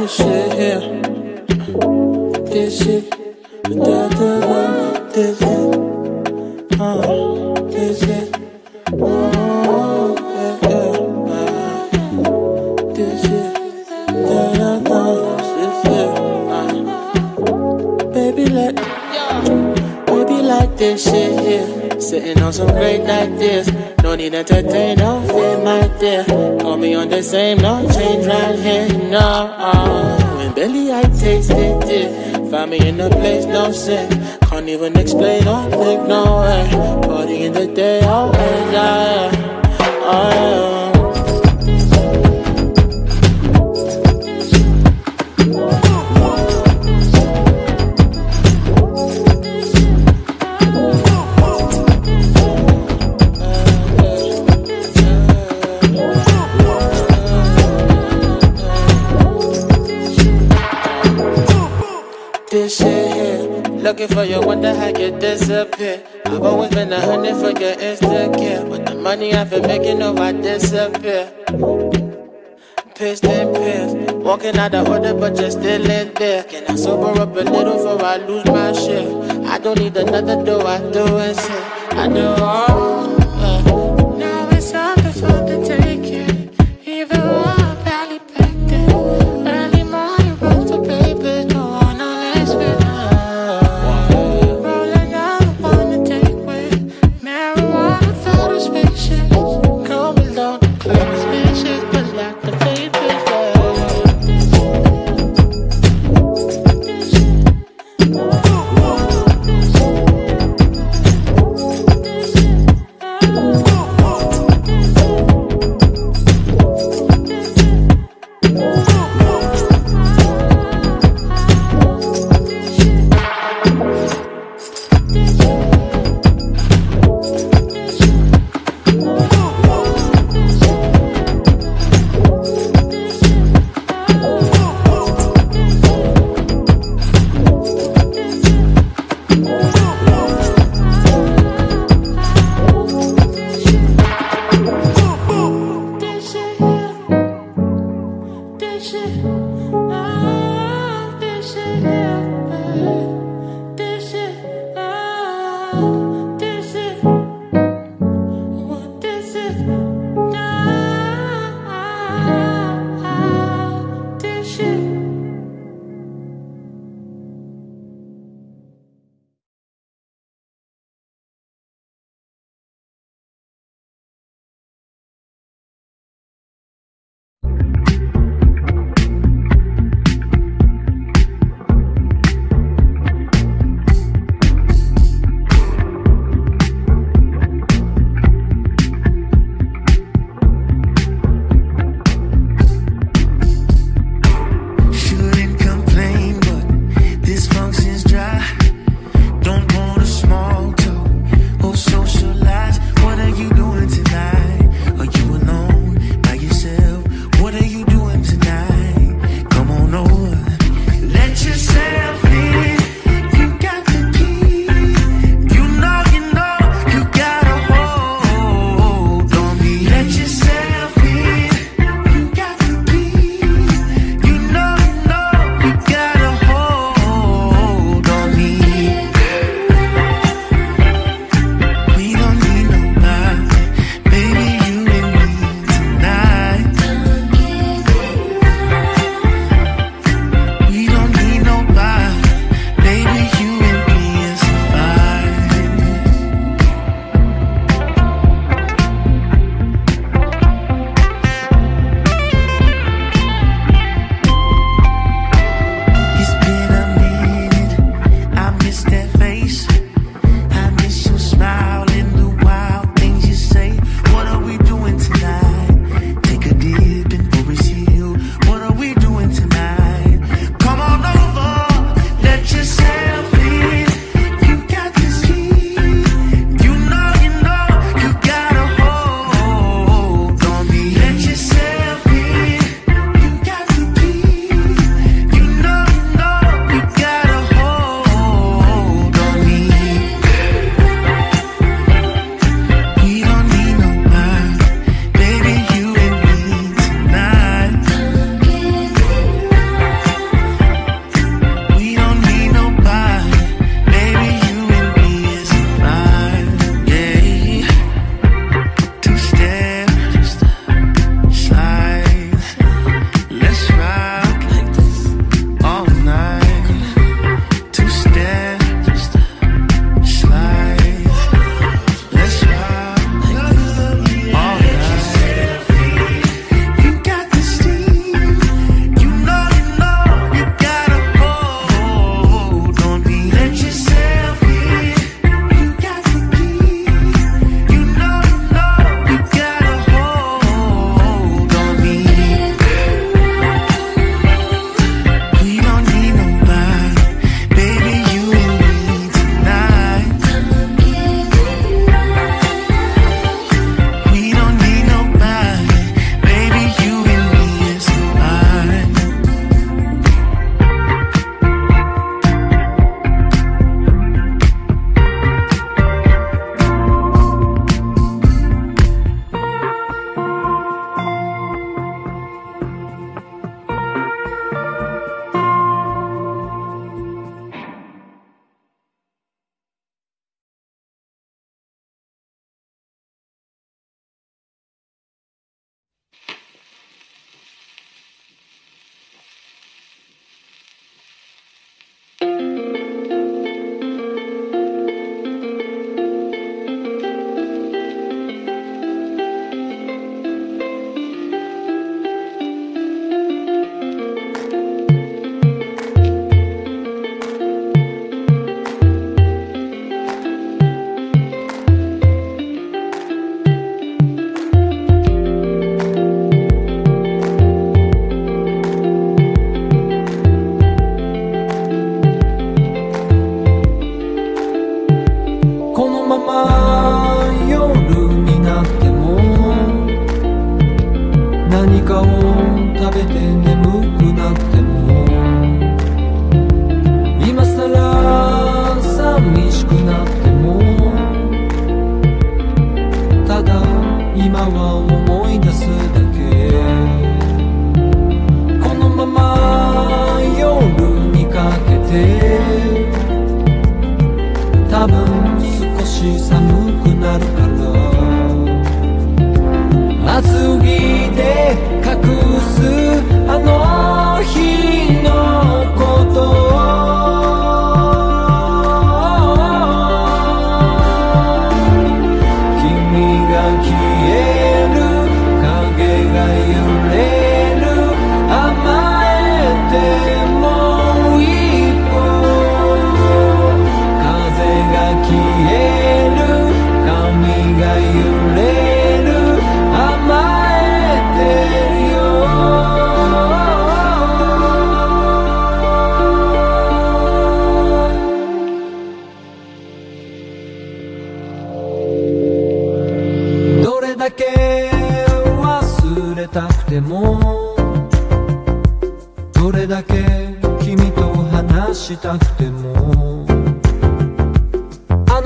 this shit here. This shit. Da da da. This shit. Uh, this shit. Oh, yeah, yeah. Uh, this. This. Uh, baby, let. Baby, like this shit here. Sitting on some great ideas. No need entertain, no fear, my dear. Call me on the same, no change right here, no. When Billy, I tasted it. Find me in a place, no sin. Can't even explain or think, no way. Party in the day, always, yeah. Oh, yeah. Looking for you, wonder how you disappear. I've always been a hundred for your Instagram. But the money I've been making, oh, I disappear. Pissed and pissed. Walking out the order, but you're still in there. Can I sober up a little before I lose my shit? I don't need another door, I do it. I do all.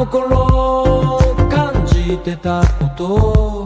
の頃感じてたこと。